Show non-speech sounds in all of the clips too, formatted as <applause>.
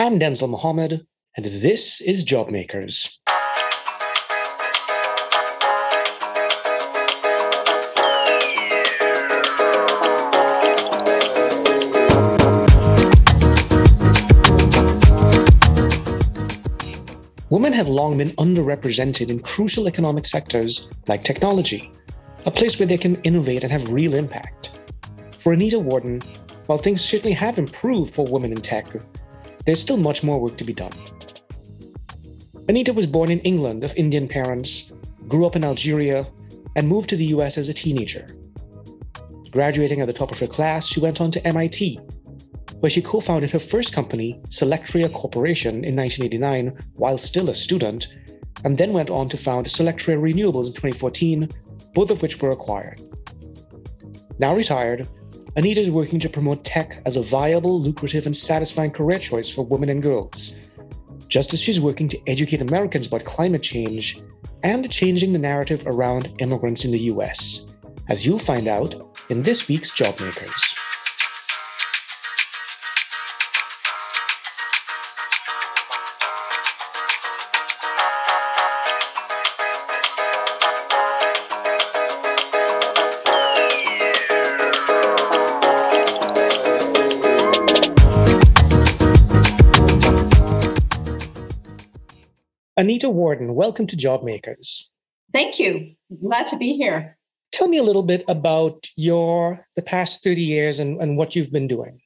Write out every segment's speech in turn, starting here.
I'm Denzil Mohammed, and this is Jobmakers. Women have long been underrepresented in crucial economic sectors like technology, a place where they can innovate and have real impact. For Anita Worden, while things certainly have improved for women in tech, there's still much more work to be done. Anita was born in England of Indian parents, grew up in Algeria, and moved to the US as a teenager. Graduating at the top of her class, she went on to MIT, where she co founded her first company, Solectria Corporation, in 1989 while still a student, and then went on to found Solectria Renewables in 2014, both of which were acquired. Now retired, Anita is working to promote tech as a viable, lucrative, and satisfying career choice for women and girls, just as she's working to educate Americans about climate change and changing the narrative around immigrants in the US, as you'll find out in this week's Jobmakers. Anita Worden, welcome to Jobmakers. Thank you. Glad to be here. Tell me a little bit about your the past 30 years and, and what you've been doing.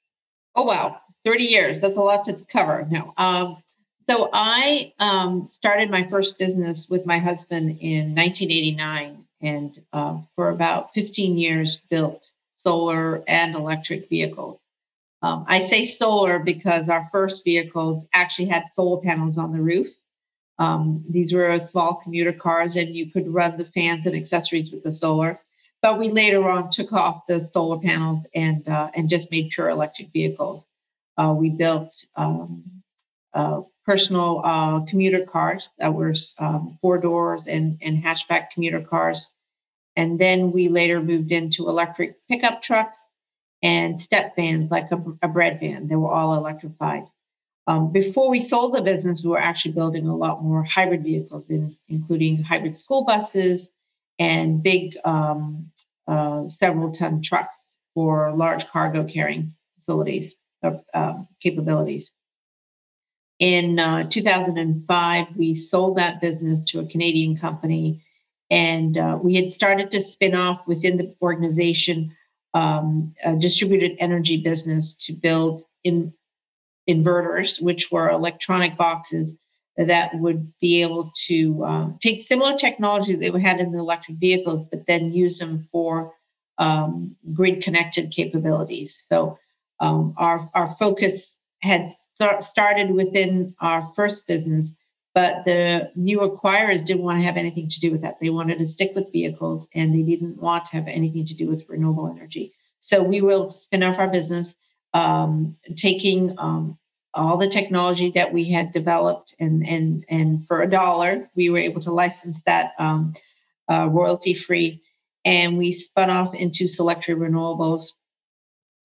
Oh wow, 30 years. That's a lot to cover. No. Um, so I um, started my first business with my husband in 1989 and uh, for about 15 years built solar and electric vehicles. Um, I say solar because our first vehicles actually had solar panels on the roof um, these were small commuter cars, and you could run the fans and accessories with the solar. But we later on took off the solar panels and uh, and just made pure electric vehicles. Uh, we built um, uh, personal uh, commuter cars that were um, four doors and, and hatchback commuter cars. And then we later moved into electric pickup trucks and step vans, like a, a bread van. They were all electrified. Um, before we sold the business, we were actually building a lot more hybrid vehicles, in, including hybrid school buses and big um, uh, several ton trucks for large cargo carrying facilities uh, capabilities. In uh, 2005, we sold that business to a Canadian company, and uh, we had started to spin off within the organization um, a distributed energy business to build in inverters, which were electronic boxes that would be able to uh, take similar technology that we had in the electric vehicles, but then use them for um, grid connected capabilities. So um, our, our focus had start, started within our first business, but the new acquirers didn't want to have anything to do with that. They wanted to stick with vehicles and they didn't want to have anything to do with renewable energy. So we will spin off our business um, taking um, all the technology that we had developed and and and for a dollar we were able to license that um, uh, royalty free and we spun off into Solectria Renewables,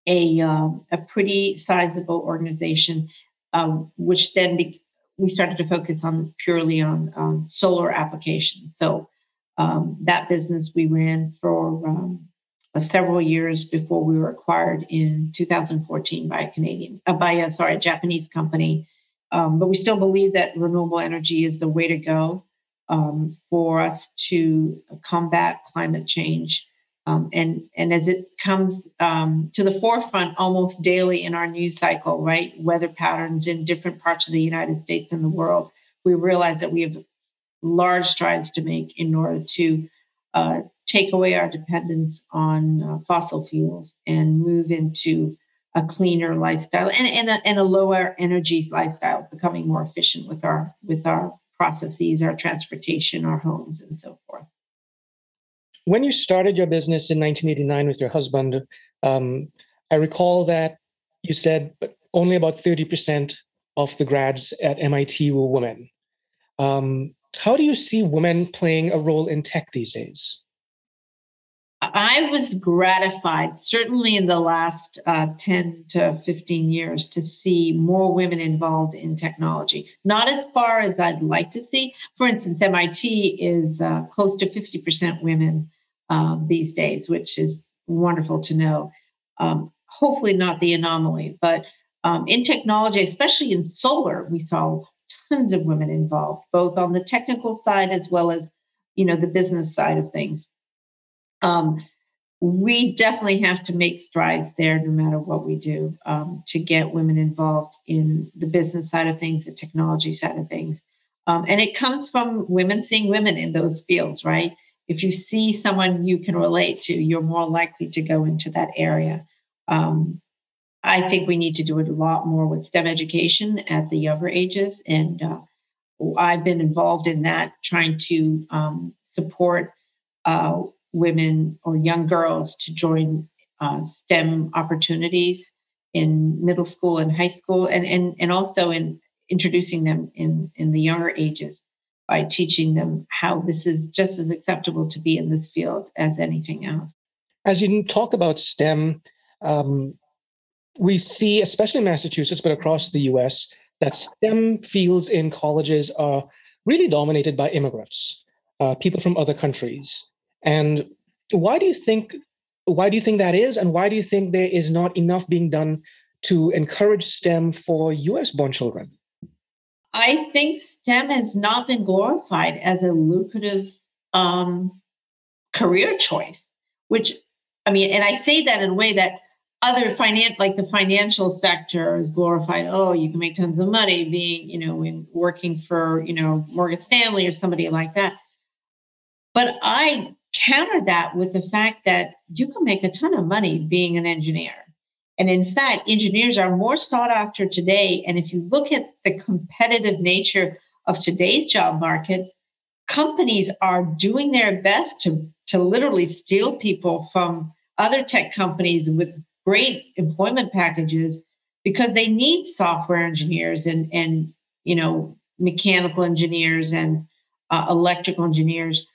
a um, a pretty sizable organization, um, which then be, we started to focus on purely on um, solar applications. So um, that business we ran for um, several years before we were acquired in 2014 by a Canadian, uh, by a sorry, a Japanese company. Um, but we still believe that renewable energy is the way to go um, for us to combat climate change. Um, and and as it comes um, to the forefront almost daily in our news cycle, right, weather patterns in different parts of the United States and the world, we realize that we have large strides to make in order to uh, take away our dependence on uh, fossil fuels and move into a cleaner lifestyle and, and, a, and a lower energy lifestyle, becoming more efficient with our with our processes, our transportation, our homes, and so forth. When you started your business in 1989 with your husband, um, I recall that you said only about 30% of the grads at MIT were women. Um, how do you see women playing a role in tech these days? I was gratified, certainly in the last uh, 10 to 15 years, to see more women involved in technology. Not as far as I'd like to see. For instance, MIT is uh, close to 50% women um, these days, which is wonderful to know. Um, hopefully, not the anomaly, but um, in technology, especially in solar, we saw tons of women involved, both on the technical side as well as you know the business side of things um, we definitely have to make strides there no matter what we do um, to get women involved in the business side of things the technology side of things. Um, and it comes from women seeing women in those fields right? If you see someone you can relate to you're more likely to go into that area. Um, i think we need to do it a lot more with stem education at the younger ages and uh, i've been involved in that trying to um, support uh, women or young girls to join uh, STEM opportunities in middle school and high school, and and and also in introducing them in in the younger ages by teaching them how this is just as acceptable to be in this field as anything else. As you talk about STEM, um, we see, especially in Massachusetts, but across the US, that STEM fields in colleges are really dominated by immigrants, uh, people from other countries. And why do you think why do you think that is and why do you think there is not enough being done to encourage STEM for US born children? I think STEM has not been glorified as a lucrative um, career choice, which I mean, and I say that in a way that other finance, like the financial sector, is glorified. Oh, you can make tons of money being, you know, in working for, you know, Morgan Stanley or somebody like that. But I counter that with the fact that you can make a ton of money being an engineer. And in fact, engineers are more sought after today. And if you look at the competitive nature of today's job market, companies are doing their best to, to literally steal people from other tech companies with great employment packages because they need software engineers and, and you know, mechanical engineers and uh, electrical engineers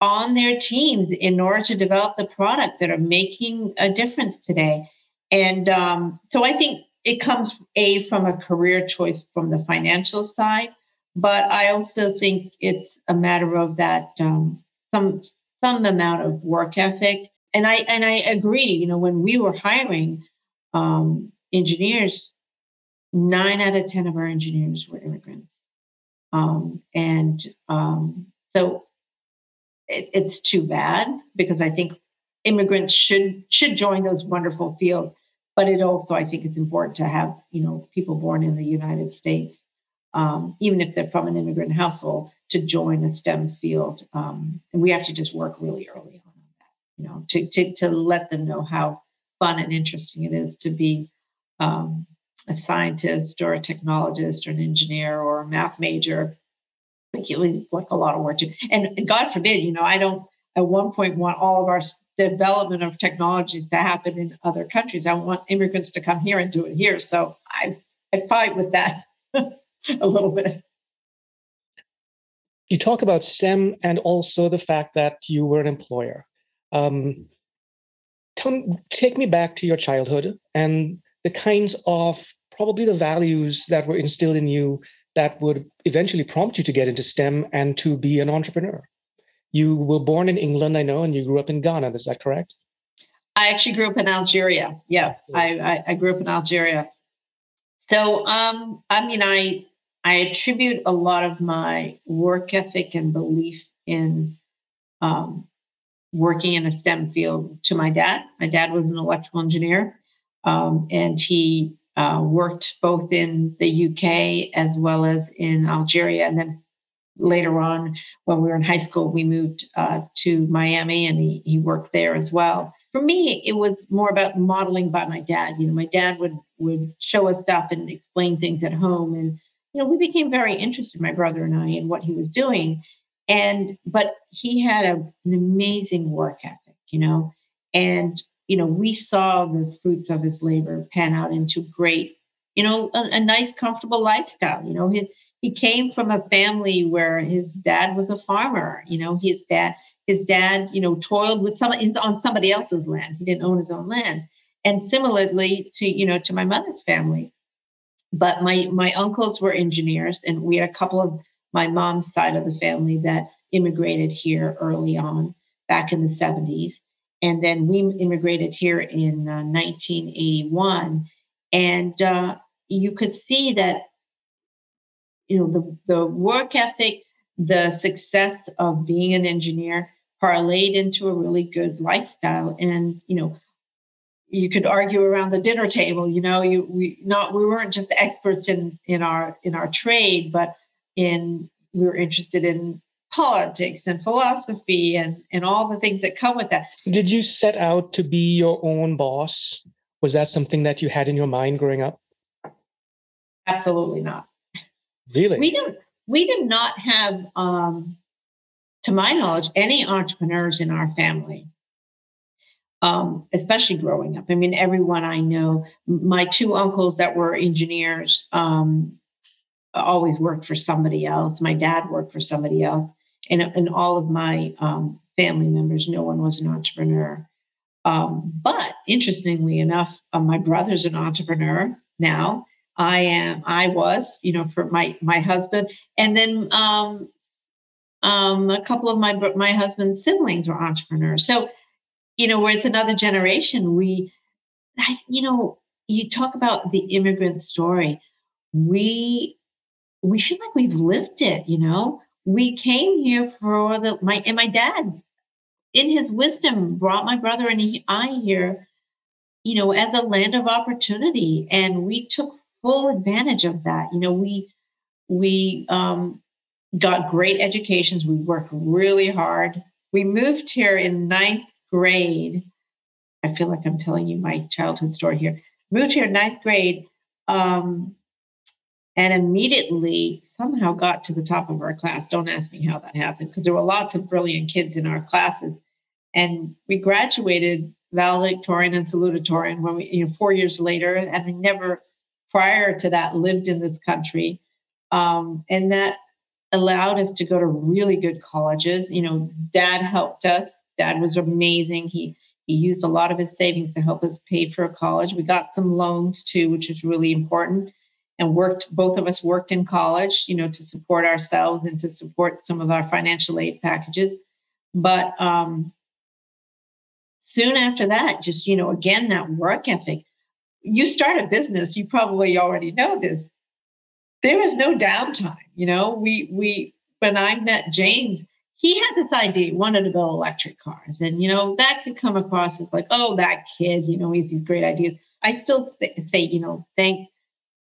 on their teams in order to develop the products that are making a difference today. And um, so I think it comes a from a career choice from the financial side, but I also think it's a matter of that um, some some amount of work ethic. And I and I agree. You know, when we were hiring um, engineers, nine out of ten of our engineers were immigrants, um, and um, so it, it's too bad because I think immigrants should should join those wonderful fields. But it also, I think, it's important to have you know people born in the United States, um, even if they're from an immigrant household, to join a STEM field. Um, and we have to just work really early on that, you know, to to to let them know how fun and interesting it is to be um, a scientist or a technologist or an engineer or a math major really like a lot of work and god forbid you know i don't at one point want all of our development of technologies to happen in other countries. I want immigrants to come here and do it here. So i i fight with that <laughs> a little bit. You talk about stem and also the fact that you were an employer. Um, tell, take me back to your childhood and the kinds of probably the values that were instilled in you that would eventually prompt you to get into STEM and to be an entrepreneur. You were born in England, I know, and you grew up in Ghana. Is that correct? I actually grew up in Algeria. Yeah, I, I, I grew up in Algeria. So, um, I mean, I I attribute a lot of my work ethic and belief in um, working in a STEM field to my dad. My dad was an electrical engineer, um, and he uh, worked both in the UK as well as in Algeria. And then later on, when we were in high school, we moved uh, to Miami and he, he worked there as well. For me, it was more about modeling by my dad. You know, my dad would would show us stuff and explain things at home. And, you know, we became very interested, my brother and I, in what he was doing. And but he had a, an amazing work ethic, you know, and you know, we saw the fruits of his labor pan out into great, you know, a, a nice, comfortable lifestyle. You know, his, he came from a family where his dad was a farmer. You know, his dad his dad, you know, toiled with some on somebody else's land. He didn't own his own land. And similarly to, you know, to my mother's family. But my my uncles were engineers, and we had a couple of my mom's side of the family that immigrated here early on, back in the 70s. And then we immigrated here in uh, 1981. And uh, you could see that, you know, the, the work ethic, the success of being an engineer parlayed into a really good lifestyle. And, you know, you could argue around the dinner table, you know, you we not we weren't just experts in in our in our trade, but in we were interested in politics and philosophy and and all the things that come with that. Did you set out to be your own boss? Was that something that you had in your mind growing up? Absolutely not. Really? We don't we did not have um to my knowledge, any entrepreneurs in our family, um, especially growing up. I mean, everyone I know, my two uncles that were engineers um, always worked for somebody else. My dad worked for somebody else. And, and all of my um, family members, no one was an entrepreneur. Um, but interestingly enough, uh, my brother's an entrepreneur now. I am. I was, you know, for my my husband, and then um, um, a couple of my my husband's siblings were entrepreneurs. So, you know, where it's another generation, we, I, you know, you talk about the immigrant story. We we feel like we've lived it. You know, we came here for the my and my dad, in his wisdom, brought my brother and he, I here, you know, as a land of opportunity, and we took full advantage of that. You know, we we um, got great educations. We worked really hard. We moved here in ninth grade. I feel like I'm telling you my childhood story here. Moved here ninth grade, um, and immediately somehow got to the top of our class. Don't ask me how that happened because there were lots of brilliant kids in our classes, and we graduated valedictorian and salutatorian when we, you know, four years later, and we never prior to that lived in this country. Um, and that allowed us to go to really good colleges. You know, dad helped us. Dad was amazing. He he used a lot of his savings to help us pay for college. We got some loans too, which is really important. And worked, both of us worked in college, you know, to support ourselves and to support some of our financial aid packages. But um, soon after that, just, you know, again, that work ethic. You start a business, you probably already know this there is no downtime. You know, we we when I met James, he had this idea, he wanted to build electric cars, and you know that could come across as like, oh, that kid, you know, he has these great ideas. I still th- say, you know, thank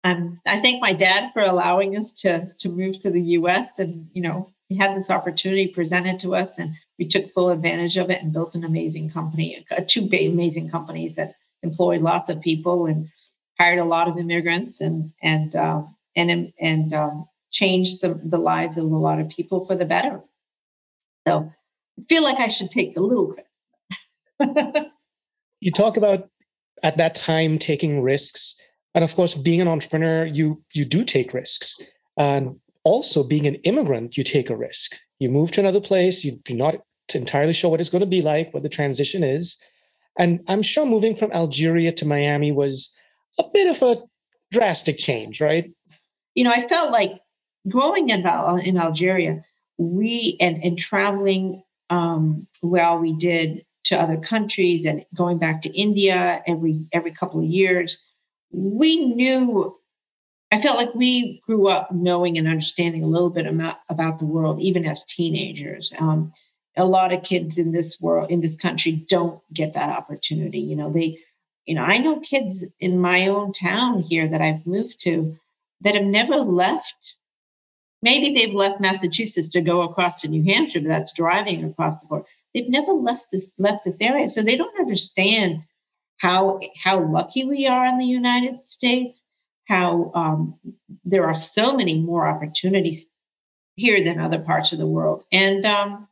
um, I thank my dad for allowing us to to move to the U.S. and you know he had this opportunity presented to us, and we took full advantage of it and built an amazing company, uh, two amazing companies that employed lots of people and hired a lot of immigrants and and uh, and and um, change some the lives of a lot of people for the better. So I feel like I should take a little credit. <laughs> you talk about at that time taking risks, and of course, being an entrepreneur, you you do take risks, and also being an immigrant, you take a risk. You move to another place, you, you're not entirely sure what it's going to be like, what the transition is. And I'm sure moving from Algeria to Miami was a bit of a drastic change, right? you know, I felt like growing in, in Algeria, we and, and traveling um, well, we did to other countries and going back to India every every couple of years, we knew. I felt like we grew up knowing and understanding a little bit about, about the world, even as teenagers. Um, a lot of kids in this world, in this country, don't get that opportunity. You know, they, you know, I know kids in my own town here that I've moved to that have never left. Maybe they've left Massachusetts to go across to New Hampshire, but that's driving across the border. They've never left this left this area, so they don't understand how how lucky we are in the United States. How um, there are so many more opportunities here than other parts of the world, and um,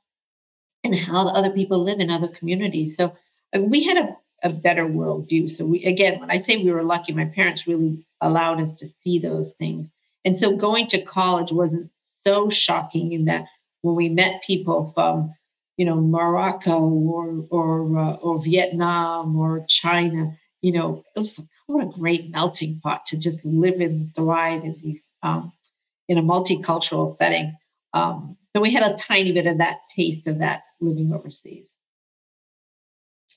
and how other people live in other communities. So uh, we had a a better worldview. So we again, when I say we were lucky, my parents really allowed us to see those things. And so going to college wasn't so shocking in that when we met people from you know, Morocco or or uh, or Vietnam or China. You know, it was what a great melting pot to just live and thrive in these um, in a multicultural setting. Um, so we had a tiny bit of that taste of that living overseas.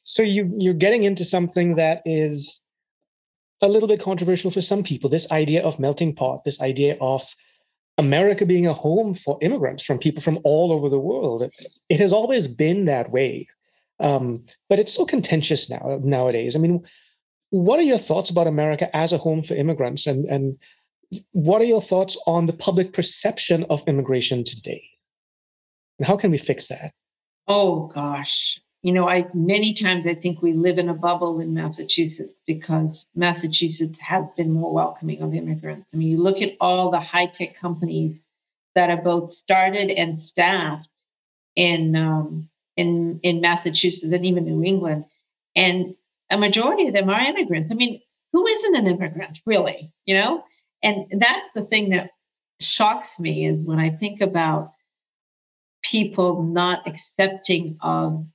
So you you're getting into something that is a little bit controversial for some people. This idea of melting pot, this idea of America being a home for immigrants from people from all over the world. It has always been that way, um, but it's so contentious now nowadays. I mean, what are your thoughts about America as a home for immigrants, and and what are your thoughts on the public perception of immigration today, and how can we fix that? Oh gosh, you know, I many times I think we live in a bubble in Massachusetts because Massachusetts has been more welcoming of immigrants. I mean, you look at all the high tech companies that are both started and staffed in um, in in Massachusetts and even New England, and a majority of them are immigrants. I mean, who isn't an immigrant, really? You know, and that's the thing that shocks me is when I think about people not accepting of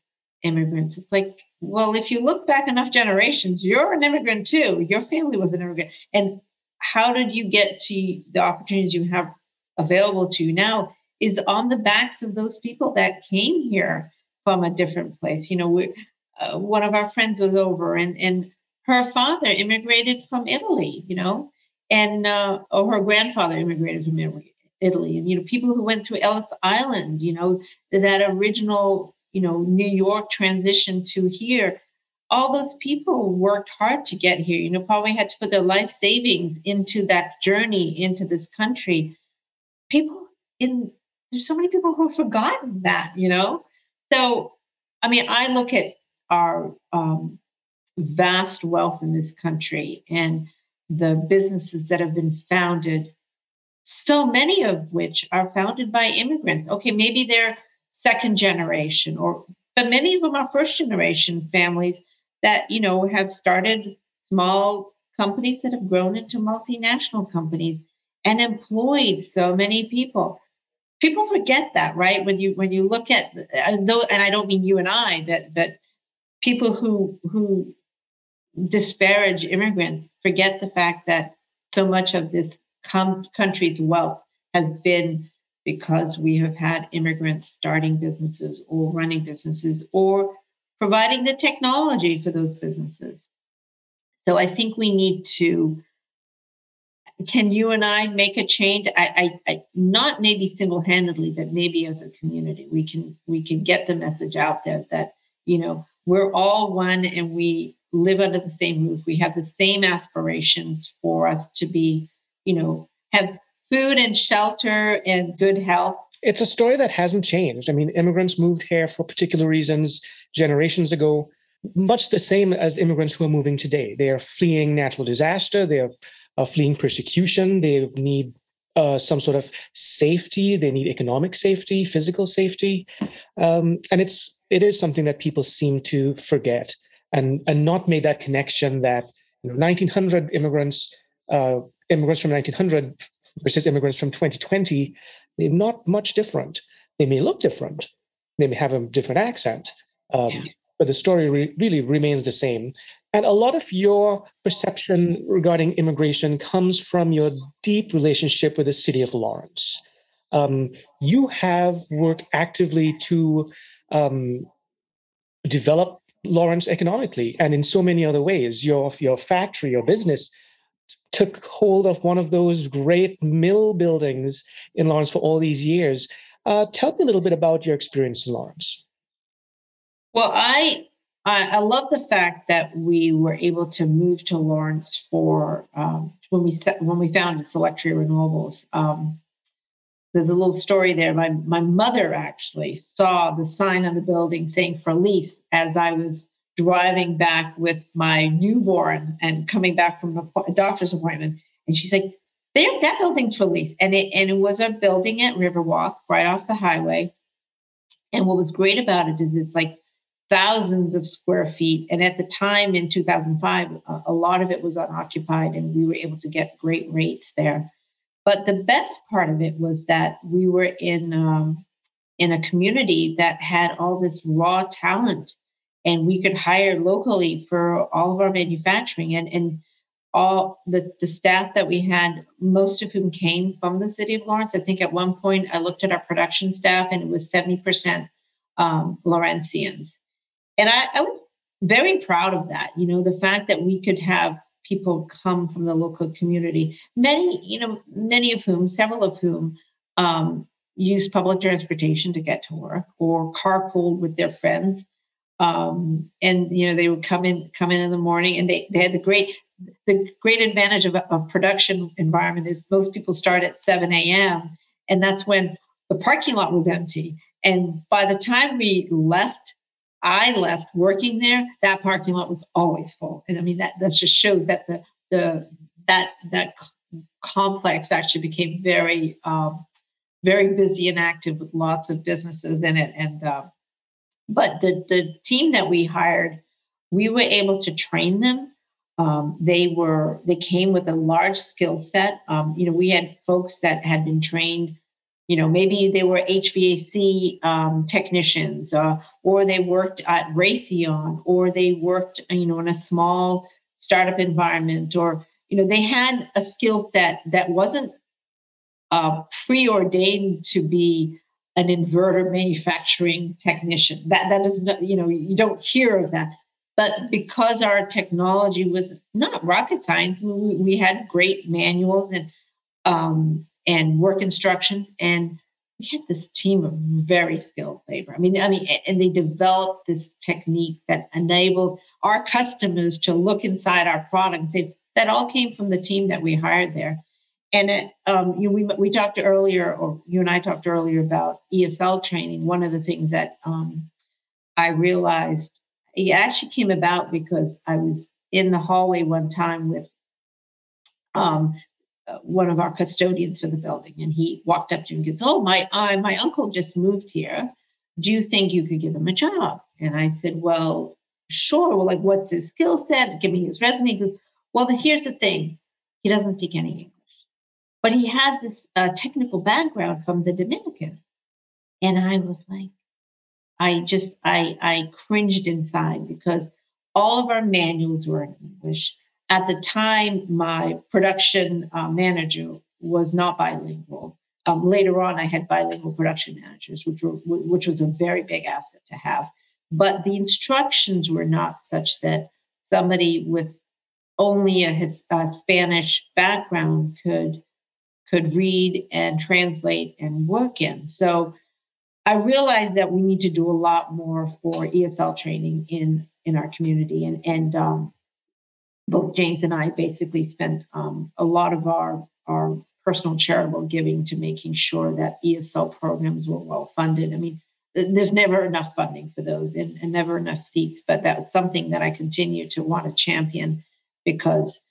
immigrants. It's like, well, if you look back enough generations, you're an immigrant too. Your family was an immigrant. And how did you get to the opportunities you have available to you now is on the backs of those people that came here from a different place. You know, we, uh, one of our friends was over and, and her father immigrated from Italy, you know, and, uh, or her grandfather immigrated from Italy. And, you know, people who went to Ellis Island, you know, that original you know, New York transitioned to here, all those people worked hard to get here, you know, probably had to put their life savings into that journey into this country. People in there's so many people who have forgotten that, you know? So, I mean, I look at our um, vast wealth in this country and the businesses that have been founded, so many of which are founded by immigrants. Okay, maybe they're second generation or but many of them are first generation families that you know have started small companies that have grown into multinational companies and employed so many people. People forget that right? When you when you look at and i don't mean you and i that that people who who disparage immigrants forget the fact that so much of this com- country's wealth has been because we have had immigrants starting businesses or running businesses or providing the technology for those businesses. So I think we need to. Can you and I make a change? I, I, I not maybe single-handedly, but maybe as a community, we can we can get the message out there that you know we're all one and we live under the same roof. We have the same aspirations for us to be, you know, have food and shelter and good health. It's a story that hasn't changed. I mean, immigrants moved here for particular reasons generations ago, much the same as immigrants who are moving today. They are fleeing natural disaster, they are uh, fleeing persecution, they need uh, some sort of safety, they need economic safety, physical safety. Um, and it's it is something that people seem to forget and, and not make that connection that you know, 1900 immigrants, uh, immigrants from 1900 versus immigrants from 2020, they're not much different. They may look different, they may have a different accent, um, yeah. but the story re- really remains the same. And a lot of your perception regarding immigration comes from your deep relationship with the city of Lawrence. Um, you have worked actively to um, develop Lawrence economically and in so many other ways. Your your factory, your business took hold of one of those great mill buildings in Lawrence for all these years. Uh, tell me a little bit about your experience in Lawrence. Well, I, I, I love the fact that we were able to move to Lawrence for um, when we set, when we founded Solectria Renewables. Um, there's a little story there. My my mother actually saw the sign on the building saying for lease as I was driving back with my newborn and coming back from a doctor's appointment. And she's like, there, that building's for lease. And it, and it was a building at Riverwalk right off the highway. And what was great about it is it's like thousands of square feet. And at the time in 2005, a, lot of it was unoccupied and we were able to get great rates there. But the best part of it was that we were in um, in a community that had all this raw talent and we could hire locally for all of our manufacturing and, and all the, the staff that we had, most of whom came from the city of Lawrence. I think at one point I looked at our production staff and it was 70% um, Lawrencians. And I, I was very proud of that. You know, the fact that we could have people come from the local community, many, you know, many of whom, several of whom um, use public transportation to get to work or carpool with their friends. Um, and you know they would come in come in in the morning and they, they had the great the great advantage of a production environment is most people start at 7 a.m. and that's when the parking lot was empty and by the time we left i left working there that parking lot was always full and i mean that that just shows that the the that that complex actually became very um, very busy and active with lots of businesses in it. And uh, but the the team that we hired, we were able to train them. Um, they were they came with a large skill set. Um, you know, we had folks that had been trained. You know, maybe they were HVAC um, technicians, uh, or they worked at Raytheon, or they worked, you know, in a small startup environment, or you know, they had a skill set that wasn't uh, preordained to be an inverter manufacturing technician. That that is you know, you don't hear of that. But because our technology was not rocket science, we, we had great manuals and um, and work instruction, and we had this team of very skilled labor. I mean, I mean, and they developed this technique that enabled our customers to look inside our product. They, that all came from the team that we hired there. And it, um, you, we, we talked earlier, or you and I talked earlier about ESL training. One of the things that um, I realized it actually came about because I was in the hallway one time with um, one of our custodians for the building, and he walked up to me and goes, "Oh, my uh, my uncle just moved here. Do you think you could give him a job?" And I said, "Well, sure. Well, like, what's his skill set? Give me his resume." He goes, "Well, here's the thing. He doesn't speak any English." But he has this uh, technical background from the Dominican. And I was like, I just, I, I cringed inside because all of our manuals were in English. At the time, my production uh, manager was not bilingual. Um, later on, I had bilingual production managers, which were which was a very big asset to have. But the instructions were not such that somebody with only a, a Spanish background could could read and translate and work in. So I realized that we need to do a lot more for ESL training in in our community, and and um, both James and I basically spent um, a lot of our our personal charitable giving to making sure that ESL programs were well funded. I mean, there's never enough funding for those and, and never enough seats, but that's something that I continue to want to champion because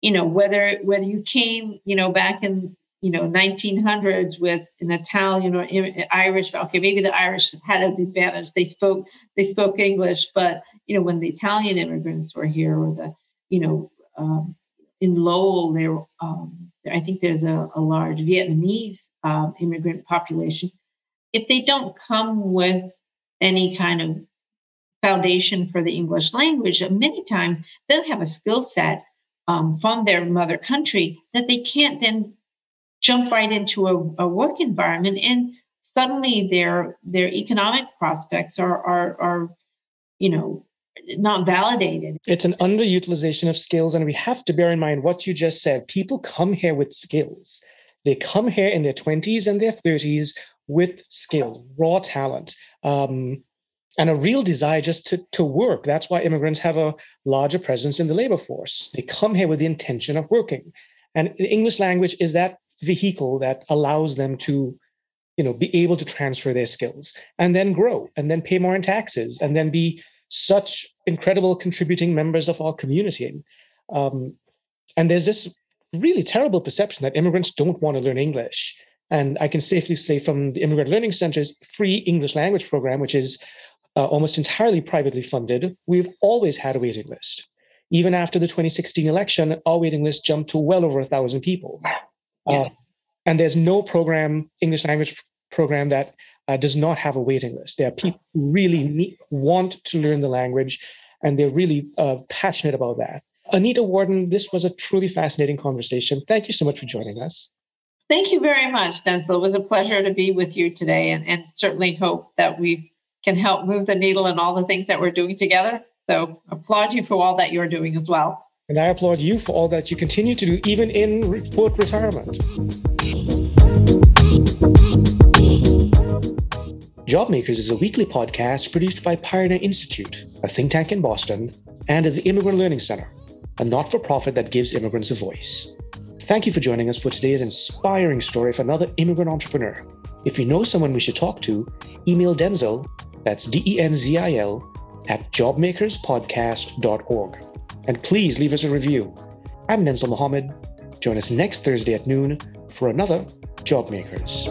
you know whether whether you came you know back in you know 1900s with an Italian or Irish okay maybe the Irish had an advantage. They spoke they spoke English but you know when the Italian immigrants were here or the you know um, in Lowell there um, I think there's a, a large Vietnamese um, immigrant population. If they don't come with any kind of foundation for the English language many times they'll have a skill set um, from their mother country that they can't then jump right into a, a work environment and suddenly their their economic prospects are are are you know not validated. It's an underutilization of skills and we have to bear in mind what you just said. People come here with skills. They come here in their 20s and their 30s with skill raw talent. Um, and a real desire just to, to work. That's why immigrants have a larger presence in the labor force. They come here with the intention of working. And the English language is that vehicle that allows them to you know be able to transfer their skills and then grow and then pay more in taxes and then be such incredible contributing members of our community um, and there's this really terrible perception that immigrants don't want to learn english and i can safely say from the immigrant learning center's free english language program which is uh, almost entirely privately funded, we've always had a waiting list. Even after the 2016 election, our waiting list jumped to well over a thousand people. Yeah. Uh, and there's no program, English language program, that uh, does not have a waiting list. There are people who really need, want to learn the language, and they're really uh, passionate about that. Anita Worden, this was a truly fascinating conversation. Thank you so much for joining us. Thank you very much, Denzil. It was a pleasure to be with you today, and, and certainly hope that we can help move the needle in all the things that we're doing together. So, applaud you for all that you're doing as well. And I applaud you for all that you continue to do, even in retirement. Jobmakers is a weekly podcast produced by Pioneer Institute, a think tank in Boston, and the Immigrant Learning Center, a not for profit that gives immigrants a voice. Thank you for joining us for today's inspiring story of another immigrant entrepreneur. If you know someone we should talk to, email Denzil, that's D E N Z I L, at jobmakerspodcast.org. And please leave us a review. I'm Denzil Mohammed. Join us next Thursday at noon for another Jobmakers.